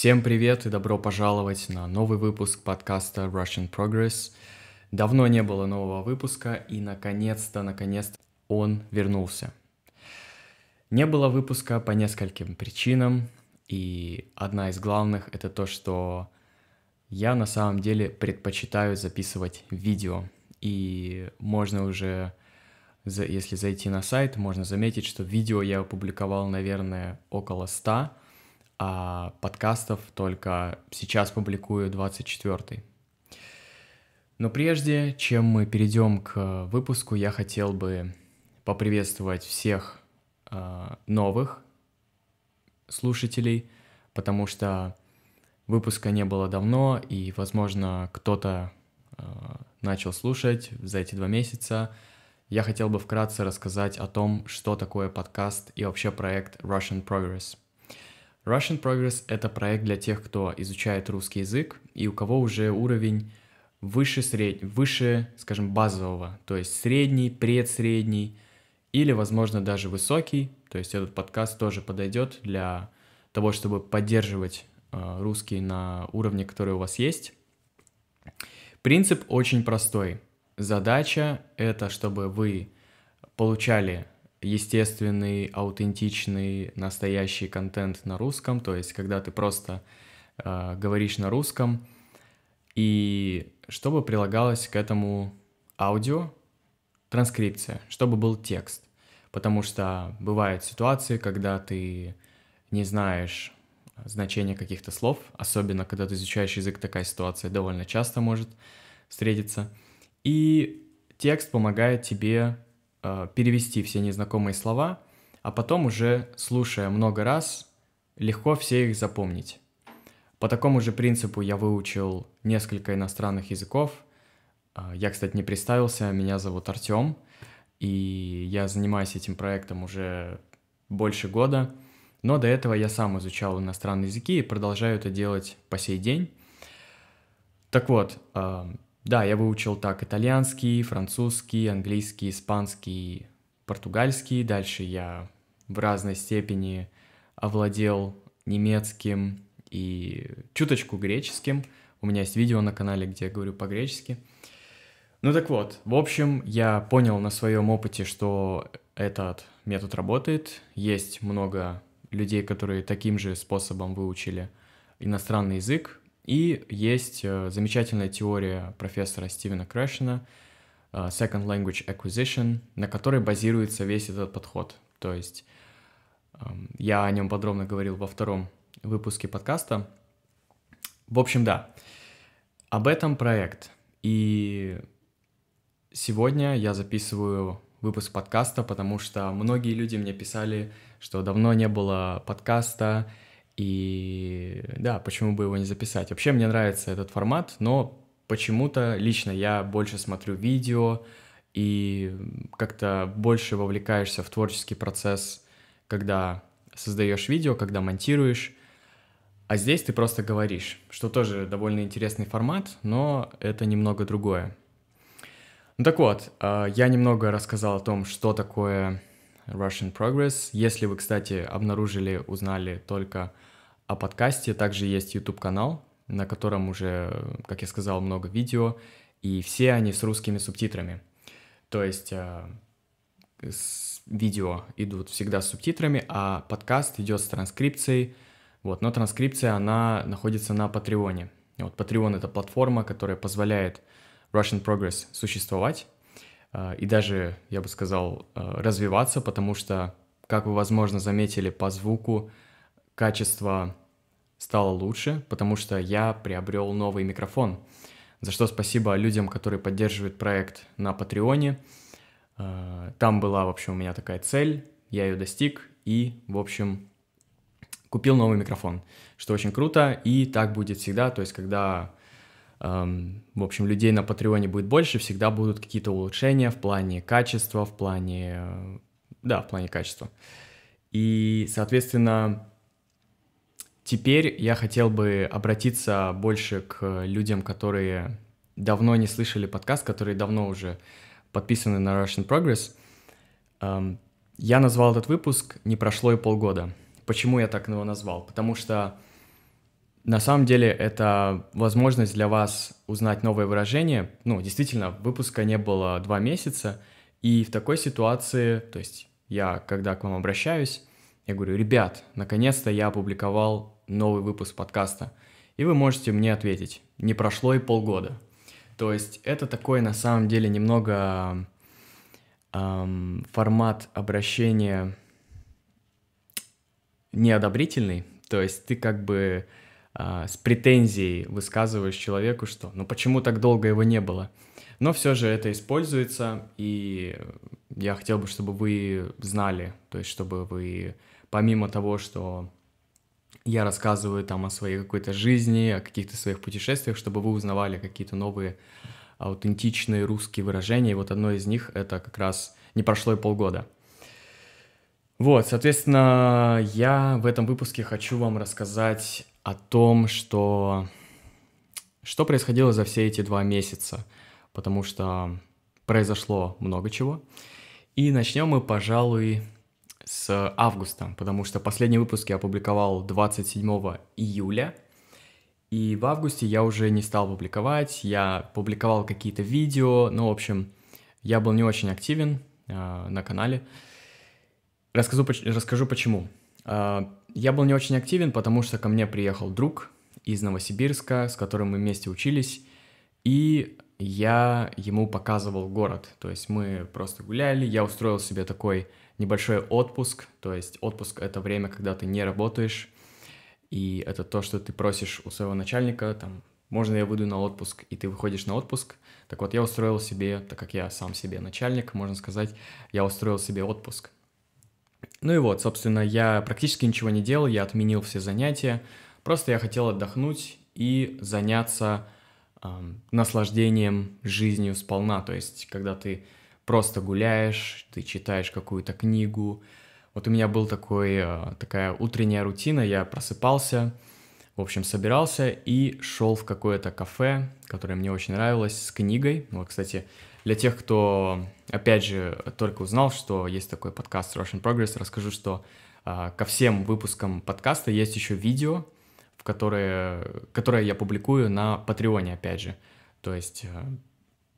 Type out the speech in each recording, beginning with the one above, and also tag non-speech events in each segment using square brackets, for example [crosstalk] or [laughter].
Всем привет и добро пожаловать на новый выпуск подкаста Russian Progress. Давно не было нового выпуска, и наконец-то, наконец-то он вернулся. Не было выпуска по нескольким причинам, и одна из главных — это то, что я на самом деле предпочитаю записывать видео, и можно уже, если зайти на сайт, можно заметить, что видео я опубликовал, наверное, около 100, а подкастов только сейчас публикую 24 Но прежде, чем мы перейдем к выпуску, я хотел бы поприветствовать всех э, новых слушателей, потому что выпуска не было давно, и, возможно, кто-то э, начал слушать за эти два месяца. Я хотел бы вкратце рассказать о том, что такое подкаст и вообще проект Russian Progress — Russian Progress — это проект для тех, кто изучает русский язык и у кого уже уровень выше, сред... выше, скажем, базового, то есть средний, предсредний или, возможно, даже высокий. То есть этот подкаст тоже подойдет для того, чтобы поддерживать э, русский на уровне, который у вас есть. Принцип очень простой. Задача — это чтобы вы получали естественный, аутентичный, настоящий контент на русском, то есть когда ты просто э, говоришь на русском, и чтобы прилагалось к этому аудио, транскрипция, чтобы был текст. Потому что бывают ситуации, когда ты не знаешь значения каких-то слов, особенно когда ты изучаешь язык, такая ситуация довольно часто может встретиться. И текст помогает тебе э, перевести все незнакомые слова, а потом уже, слушая много раз, легко все их запомнить. По такому же принципу я выучил несколько иностранных языков. Э, я, кстати, не представился, меня зовут Артем, и я занимаюсь этим проектом уже больше года, но до этого я сам изучал иностранные языки и продолжаю это делать по сей день. Так вот, э, да, я выучил так итальянский, французский, английский, испанский, португальский. Дальше я в разной степени овладел немецким и чуточку греческим. У меня есть видео на канале, где я говорю по-гречески. Ну так вот, в общем, я понял на своем опыте, что этот метод работает. Есть много людей, которые таким же способом выучили иностранный язык, и есть э, замечательная теория профессора Стивена Крэшена э, Second Language Acquisition, на которой базируется весь этот подход. То есть эм, я о нем подробно говорил во втором выпуске подкаста. В общем, да, об этом проект. И сегодня я записываю выпуск подкаста, потому что многие люди мне писали, что давно не было подкаста, и да, почему бы его не записать? Вообще мне нравится этот формат, но почему-то лично я больше смотрю видео и как-то больше вовлекаешься в творческий процесс, когда создаешь видео, когда монтируешь. А здесь ты просто говоришь, что тоже довольно интересный формат, но это немного другое. Ну так вот, а, я немного рассказал о том, что такое Russian Progress. Если вы, кстати, обнаружили, узнали только о подкасте. Также есть YouTube-канал, на котором уже, как я сказал, много видео, и все они с русскими субтитрами. То есть э, видео идут всегда с субтитрами, а подкаст идет с транскрипцией. Вот, но транскрипция, она находится на Патреоне. Вот Patreon — это платформа, которая позволяет Russian Progress существовать э, и даже, я бы сказал, э, развиваться, потому что, как вы, возможно, заметили по звуку, качество стало лучше, потому что я приобрел новый микрофон. За что спасибо людям, которые поддерживают проект на Патреоне. Э, там была, в общем, у меня такая цель, я ее достиг и, в общем, купил новый микрофон, что очень круто, и так будет всегда, то есть когда, эм, в общем, людей на Патреоне будет больше, всегда будут какие-то улучшения в плане качества, в плане, э, да, в плане качества. И, соответственно, Теперь я хотел бы обратиться больше к людям, которые давно не слышали подкаст, которые давно уже подписаны на Russian Progress. Эм, я назвал этот выпуск «Не прошло и полгода». Почему я так его назвал? Потому что на самом деле это возможность для вас узнать новые выражения. Ну, действительно, выпуска не было два месяца, и в такой ситуации, то есть я, когда к вам обращаюсь, я говорю, ребят, наконец-то я опубликовал новый выпуск подкаста, и вы можете мне ответить, не прошло и полгода. То есть это такой на самом деле немного эм, формат обращения неодобрительный, то есть ты как бы э, с претензией высказываешь человеку, что ну почему так долго его не было. Но все же это используется, и я хотел бы, чтобы вы знали, то есть чтобы вы помимо того, что я рассказываю там о своей какой-то жизни, о каких-то своих путешествиях, чтобы вы узнавали какие-то новые аутентичные русские выражения. И вот одно из них это как раз не прошло и полгода. Вот, соответственно, я в этом выпуске хочу вам рассказать о том, что что происходило за все эти два месяца, потому что произошло много чего. И начнем мы, пожалуй, с августа, потому что последний выпуск я опубликовал 27 июля, и в августе я уже не стал публиковать, я публиковал какие-то видео, ну, в общем, я был не очень активен э, на канале. Расскажу, расскажу почему. Э, я был не очень активен, потому что ко мне приехал друг из Новосибирска, с которым мы вместе учились, и я ему показывал город. То есть мы просто гуляли, я устроил себе такой небольшой отпуск, то есть отпуск — это время, когда ты не работаешь, и это то, что ты просишь у своего начальника, там, можно я выйду на отпуск, и ты выходишь на отпуск. Так вот, я устроил себе, так как я сам себе начальник, можно сказать, я устроил себе отпуск. Ну и вот, собственно, я практически ничего не делал, я отменил все занятия, просто я хотел отдохнуть и заняться наслаждением жизнью сполна, то есть когда ты просто гуляешь, ты читаешь какую-то книгу. Вот у меня был такой, э, такая утренняя рутина, я просыпался, в общем, собирался и шел в какое-то кафе, которое мне очень нравилось, с книгой. Вот, кстати, для тех, кто, опять же, только узнал, что есть такой подкаст Russian Progress, расскажу, что а, ко всем выпускам подкаста есть еще видео, в которое, которое я публикую на Патреоне, опять же. То есть э,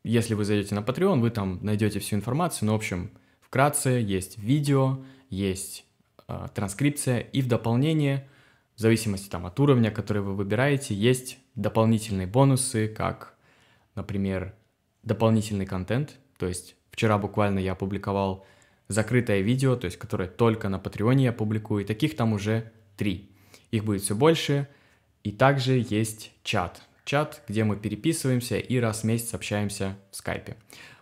если вы зайдете на Patreon, вы там найдете всю информацию. Но, ну, в общем, вкратце есть видео, есть э, транскрипция, и в дополнение, в зависимости там от уровня, который вы выбираете, есть дополнительные бонусы, как, например, дополнительный контент. То есть вчера буквально я опубликовал закрытое видео, то есть которое только на Патреоне я публикую, и таких там уже три. Их будет все больше, и также есть чат, чат, где мы переписываемся и раз в месяц общаемся в скайпе.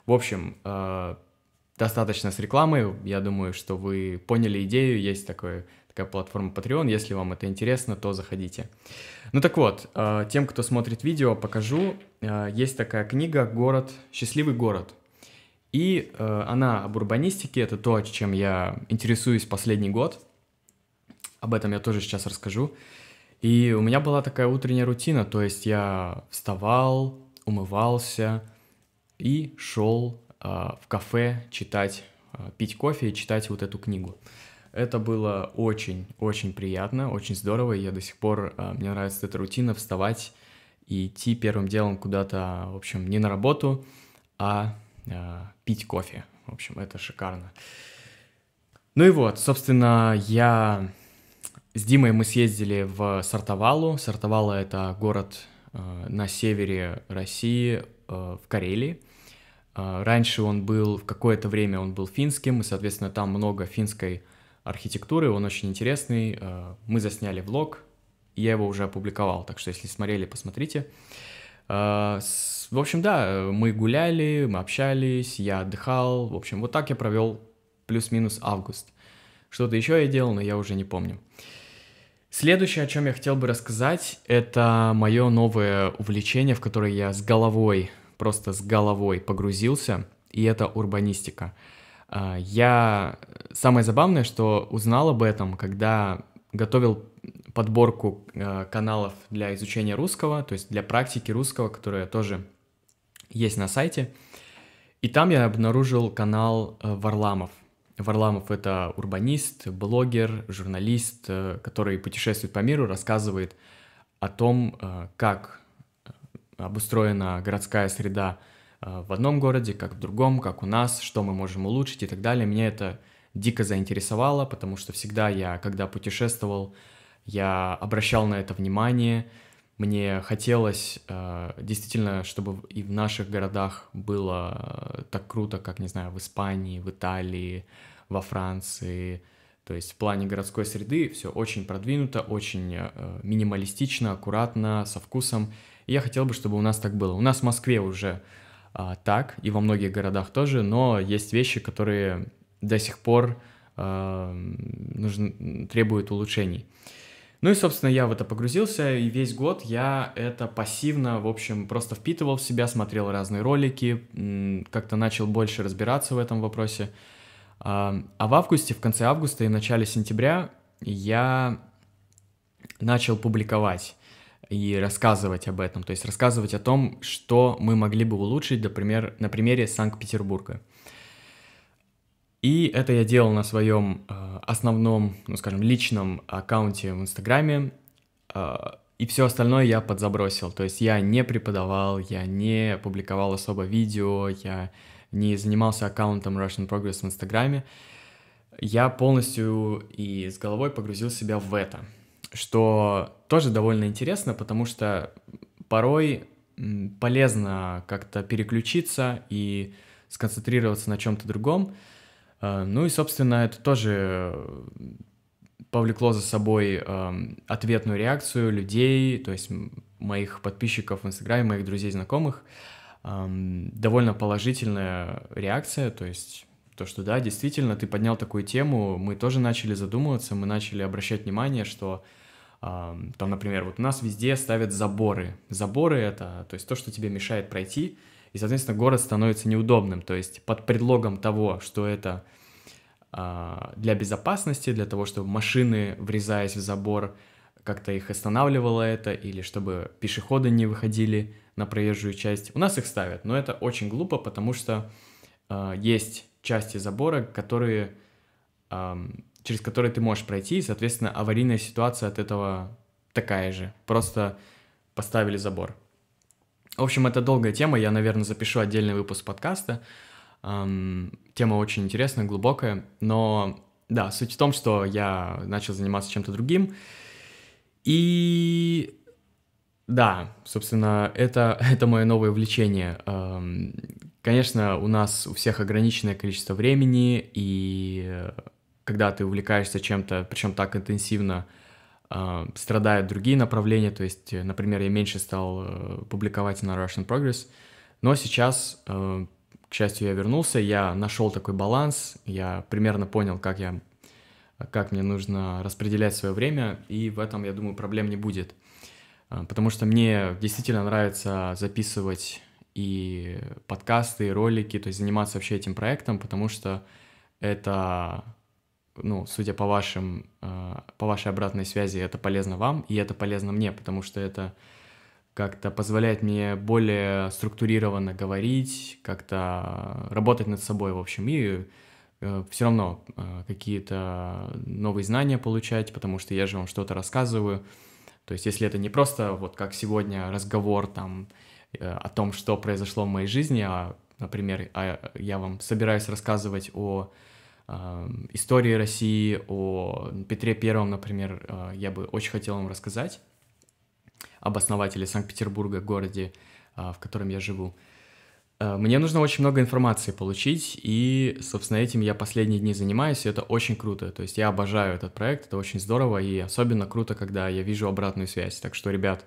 В общем, э, достаточно с рекламой. Я думаю, что вы поняли идею. Есть такой, такая платформа Patreon. Если вам это интересно, то заходите. Ну так вот, э, тем, кто смотрит видео, покажу. Э, есть такая книга «Город. Счастливый город». И э, она об урбанистике. Это то, чем я интересуюсь последний год. Об этом я тоже сейчас расскажу. И у меня была такая утренняя рутина, то есть я вставал, умывался и шел э, в кафе читать, э, пить кофе и читать вот эту книгу. Это было очень-очень приятно, очень здорово, и я до сих пор, э, мне нравится эта рутина, вставать и идти первым делом куда-то, в общем, не на работу, а э, пить кофе. В общем, это шикарно. Ну и вот, собственно, я с Димой мы съездили в Сартовалу. Сартовала — это город э, на севере России, э, в Карелии. Э, раньше он был, в какое-то время он был финским, и, соответственно, там много финской архитектуры, он очень интересный. Э, мы засняли влог, я его уже опубликовал, так что если смотрели, посмотрите. Э, с, в общем, да, мы гуляли, мы общались, я отдыхал. В общем, вот так я провел плюс-минус август. Что-то еще я делал, но я уже не помню. Следующее, о чем я хотел бы рассказать, это мое новое увлечение, в которое я с головой, просто с головой погрузился, и это урбанистика. А, я... Самое забавное, что узнал об этом, когда готовил подборку а, каналов для изучения русского, то есть для практики русского, которая тоже есть на сайте. И там я обнаружил канал а, Варламов. Варламов — это урбанист, блогер, журналист, э, который путешествует по миру, рассказывает о том, э, как обустроена городская среда в одном городе, как в другом, как у нас, что мы можем улучшить и так далее. Меня это дико заинтересовало, потому что всегда я, когда путешествовал, я обращал на это внимание, мне хотелось э, действительно, чтобы и в наших городах было э, так круто, как, не знаю, в Испании, в Италии, во Франции. То есть в плане городской среды все очень продвинуто, очень э, минималистично, аккуратно, со вкусом. И я хотел бы, чтобы у нас так было. У нас в Москве уже э, так, и во многих городах тоже, но есть вещи, которые до сих пор э, нужны, требуют улучшений. Ну и, собственно, я в это погрузился, и весь год я это пассивно, в общем, просто впитывал в себя, смотрел разные ролики, как-то начал больше разбираться в этом вопросе. А, а в августе, в конце августа и начале сентября я начал публиковать и рассказывать об этом, то есть рассказывать о том, что мы могли бы улучшить, например, на примере Санкт-Петербурга. И это я делал на своем э, основном, ну скажем, личном аккаунте в Инстаграме. Э, и все остальное я подзабросил. То есть я не преподавал, я не публиковал особо видео, я не занимался аккаунтом Russian Progress в Инстаграме. Я полностью и с головой погрузил себя в это. Что тоже довольно интересно, потому что порой полезно как-то переключиться и сконцентрироваться на чем-то другом. А, ну и, собственно, это тоже э, повлекло за собой ответную реакцию людей, то есть моих подписчиков в Инстаграме, моих друзей, знакомых. Довольно положительная реакция, то есть то, что да, действительно, ты поднял такую тему, мы тоже начали задумываться, мы начали обращать внимание, что там, например, вот у нас везде ставят заборы. Заборы — это, то есть то, что тебе мешает пройти — и, соответственно, город становится неудобным. То есть под предлогом того, что это а, для безопасности, для того, чтобы машины, врезаясь в забор, как-то их останавливало это, или чтобы пешеходы не выходили на проезжую часть. У нас их ставят, но это очень глупо, потому что э, есть части забора, которые, э, через которые ты можешь пройти, и, соответственно, аварийная ситуация от этого такая же. Просто поставили забор. В общем, это долгая тема, я, наверное, запишу отдельный выпуск подкаста. Эм, тема очень интересная, глубокая, но да, суть в том, что я начал заниматься чем-то другим, и да, собственно, это, [laughs] это мое новое увлечение. Эм, конечно, у нас у всех ограниченное количество времени, и когда ты увлекаешься чем-то, причем так интенсивно, а, страдают другие направления, то есть, э, например, я меньше стал э, публиковать на Russian Progress, но сейчас, э, к счастью, я вернулся, я нашел такой баланс, я примерно понял, как я, как мне нужно распределять свое время, и в этом, я думаю, проблем не будет, потому что мне действительно нравится записывать и подкасты, и ролики, то есть заниматься вообще этим проектом, потому что это ну, судя по вашим, э, по вашей обратной связи, это полезно вам, и это полезно мне, потому что это как-то позволяет мне более структурированно говорить, как-то работать над собой, в общем, и э, все равно э, какие-то новые знания получать, потому что я же вам что-то рассказываю. То есть, если это не просто вот как сегодня разговор там о том, что произошло в моей жизни, а, например, а я вам собираюсь рассказывать о истории России, о Петре Первом, например, а, я бы очень хотел вам рассказать, об основателе Санкт-Петербурга, городе, а, в котором я живу. А, мне нужно очень много информации получить, и, собственно, этим я последние дни занимаюсь, и это очень круто. То есть я обожаю этот проект, это очень здорово, и особенно круто, когда я вижу обратную связь. Так что, ребят,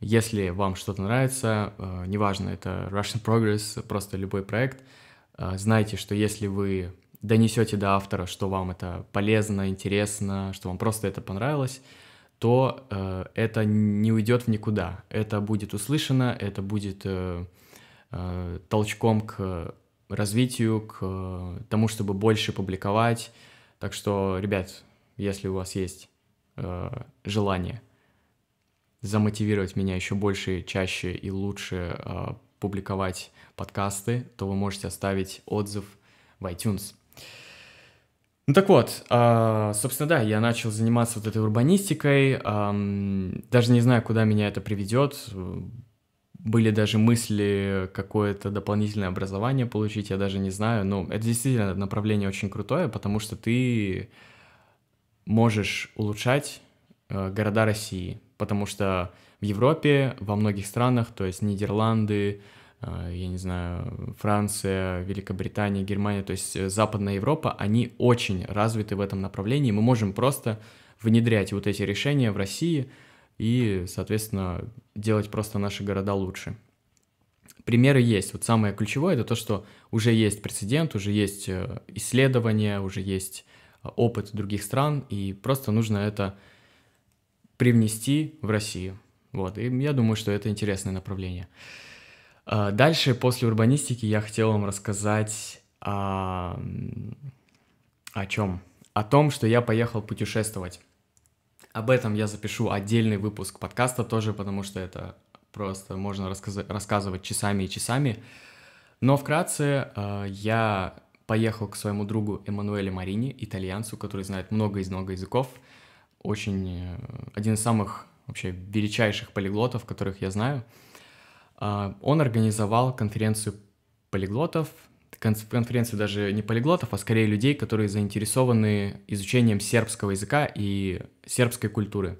если вам что-то нравится, неважно, это Russian Progress, просто любой проект, знайте, что если вы донесете до автора, что вам это полезно, интересно, что вам просто это понравилось, то э, это не уйдет в никуда. Это будет услышано, это будет э, э, толчком к развитию, к э, тому, чтобы больше публиковать. Так что, ребят, если у вас есть э, желание замотивировать меня еще больше, чаще и лучше э, публиковать подкасты, то вы можете оставить отзыв в iTunes. Ну так вот, собственно, да, я начал заниматься вот этой урбанистикой, даже не знаю, куда меня это приведет. Были даже мысли какое-то дополнительное образование получить, я даже не знаю. Но это действительно направление очень крутое, потому что ты можешь улучшать э, города России, потому что в Европе, во многих странах, то есть Нидерланды, а, я не знаю, Франция, Великобритания, Германия, то есть э, Западная Европа, они очень развиты в этом направлении. Мы можем просто внедрять вот эти решения в России и, соответственно, делать просто наши города лучше. Примеры есть. Вот самое ключевое это то, что уже есть прецедент, уже есть э, исследования, уже есть э, опыт других стран, и просто нужно это привнести в Россию. Вот, и я думаю, что это интересное направление. А, дальше, после урбанистики, я хотел вам рассказать о, о чем? О том, что я поехал путешествовать. Об этом я запишу отдельный выпуск подкаста тоже, потому что это просто можно рассказать, рассказывать часами и часами. Но вкратце а, я поехал к своему другу Эммануэле Марини, итальянцу, который знает много из много языков. Очень э, один из самых вообще величайших полиглотов, которых я знаю – а, он организовал конференцию полиглотов, конференцию даже не полиглотов, а скорее людей, которые заинтересованы изучением сербского языка и сербской культуры.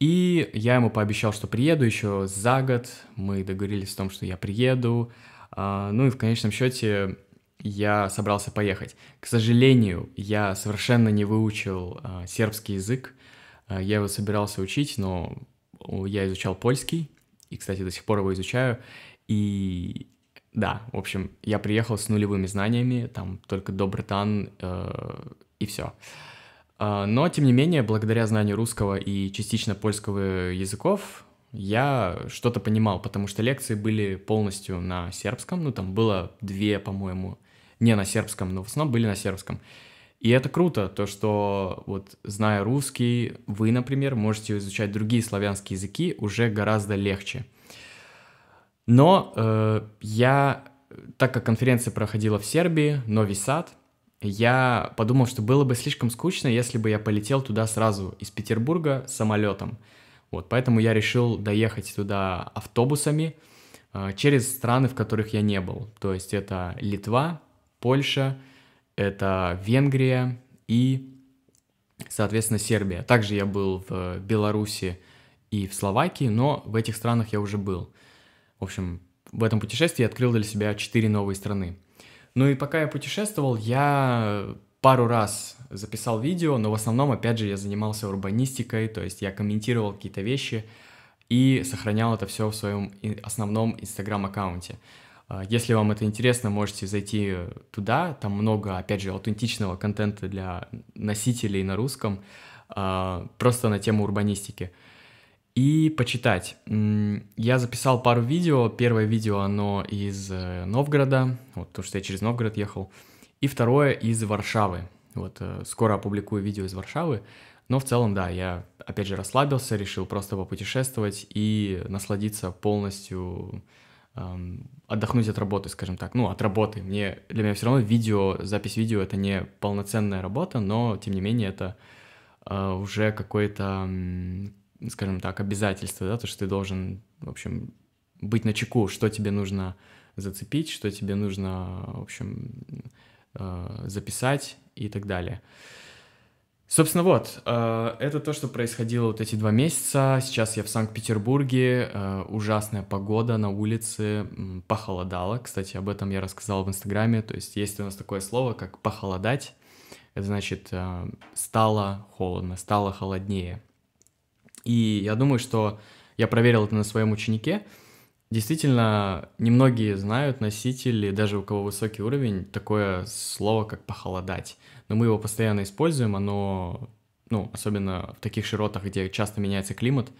И я ему пообещал, что приеду еще за год, мы договорились о том, что я приеду, а, ну и в конечном счете я собрался поехать. К сожалению, я совершенно не выучил а, сербский язык, я его собирался учить, но я изучал польский, и, кстати, до сих пор его изучаю. И да, в общем, я приехал с нулевыми знаниями, там только добротан э, и все. Э, но, тем не менее, благодаря знанию русского и частично польского языков, я что-то понимал, потому что лекции были полностью на сербском, ну, там было две, по-моему, не на сербском, но в основном были на сербском. И это круто, то, что вот зная русский, вы, например, можете изучать другие славянские языки уже гораздо легче. Но э, я, так как конференция проходила в Сербии, Нови Сад, я подумал, что было бы слишком скучно, если бы я полетел туда сразу из Петербурга самолетом. Вот, поэтому я решил доехать туда автобусами э, через страны, в которых я не был. То есть это Литва, Польша, это Венгрия и, соответственно, Сербия. Также я был в Беларуси и в Словакии, но в этих странах я уже был. В общем, в этом путешествии я открыл для себя четыре новые страны. Ну и пока я путешествовал, я пару раз записал видео, но в основном, опять же, я занимался урбанистикой, то есть я комментировал какие-то вещи и сохранял это все в своем основном инстаграм-аккаунте. А, если вам это интересно, можете зайти туда, там много, опять же, аутентичного контента для носителей на русском, а, просто на тему урбанистики. И почитать. Я записал пару видео. Первое видео, оно из э, Новгорода, вот, потому что я через Новгород ехал. И второе из Варшавы. Вот, э, скоро опубликую видео из Варшавы. Но в целом, да, я, опять же, расслабился, решил просто попутешествовать и насладиться полностью эм, отдохнуть от работы, скажем так, ну, от работы. Мне, для меня все равно видео, запись видео — это не полноценная работа, но, тем не менее, это э, уже какое-то, скажем так, обязательство, да, то, что ты должен, в общем, быть на чеку, что тебе нужно зацепить, что тебе нужно, в общем, э, записать и так далее. Собственно, вот, э, это то, что происходило вот эти два месяца. Сейчас я в Санкт-Петербурге, э, ужасная погода на улице, похолодало. Кстати, об этом я рассказал в Инстаграме. То есть есть у нас такое слово, как похолодать. Это значит, стало холодно, стало холоднее. И я думаю, что я проверил это на своем ученике. Действительно, немногие знают носители, даже у кого высокий уровень, такое слово, как похолодать но мы его постоянно используем, оно, ну, особенно в таких широтах, где часто меняется климат,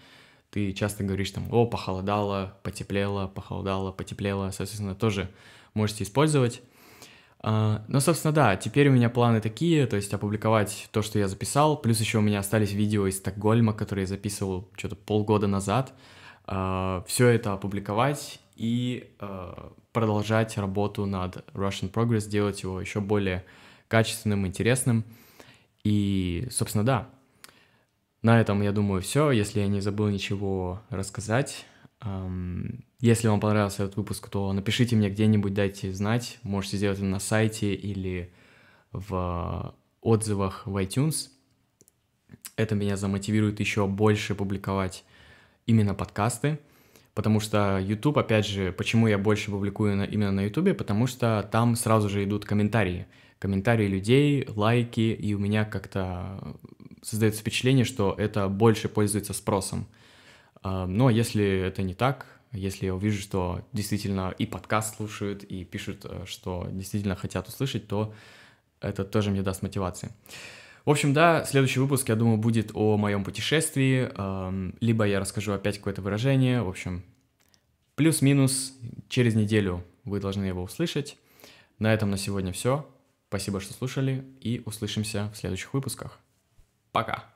ты часто говоришь там, о, похолодало, потеплело, похолодало, потеплело, соответственно, тоже можете использовать. А, ну, собственно, да, теперь у меня планы такие, то есть опубликовать то, что я записал, плюс еще у меня остались видео из Стокгольма, которые я записывал что-то полгода назад, а, все это опубликовать и а, продолжать работу над Russian Progress, делать его еще более качественным, интересным. И, собственно, да. На этом, я думаю, все. Если я не забыл ничего рассказать, если вам понравился этот выпуск, то напишите мне где-нибудь, дайте знать. Можете сделать это на сайте или в отзывах в iTunes. Это меня замотивирует еще больше публиковать именно подкасты, потому что YouTube, опять же, почему я больше публикую на, именно на YouTube, потому что там сразу же идут комментарии, комментарии людей, лайки, и у меня как-то создается впечатление, что это больше пользуется спросом. А, но если это не так, если я увижу, что действительно и подкаст слушают, и пишут, э, что действительно хотят услышать, то это тоже мне даст мотивации. В общем, да, следующий выпуск, я думаю, будет о моем путешествии, либо я расскажу опять какое-то выражение, в общем, плюс-минус, через неделю вы должны его услышать. На этом на сегодня все. Спасибо, что слушали, и услышимся в следующих выпусках. Пока!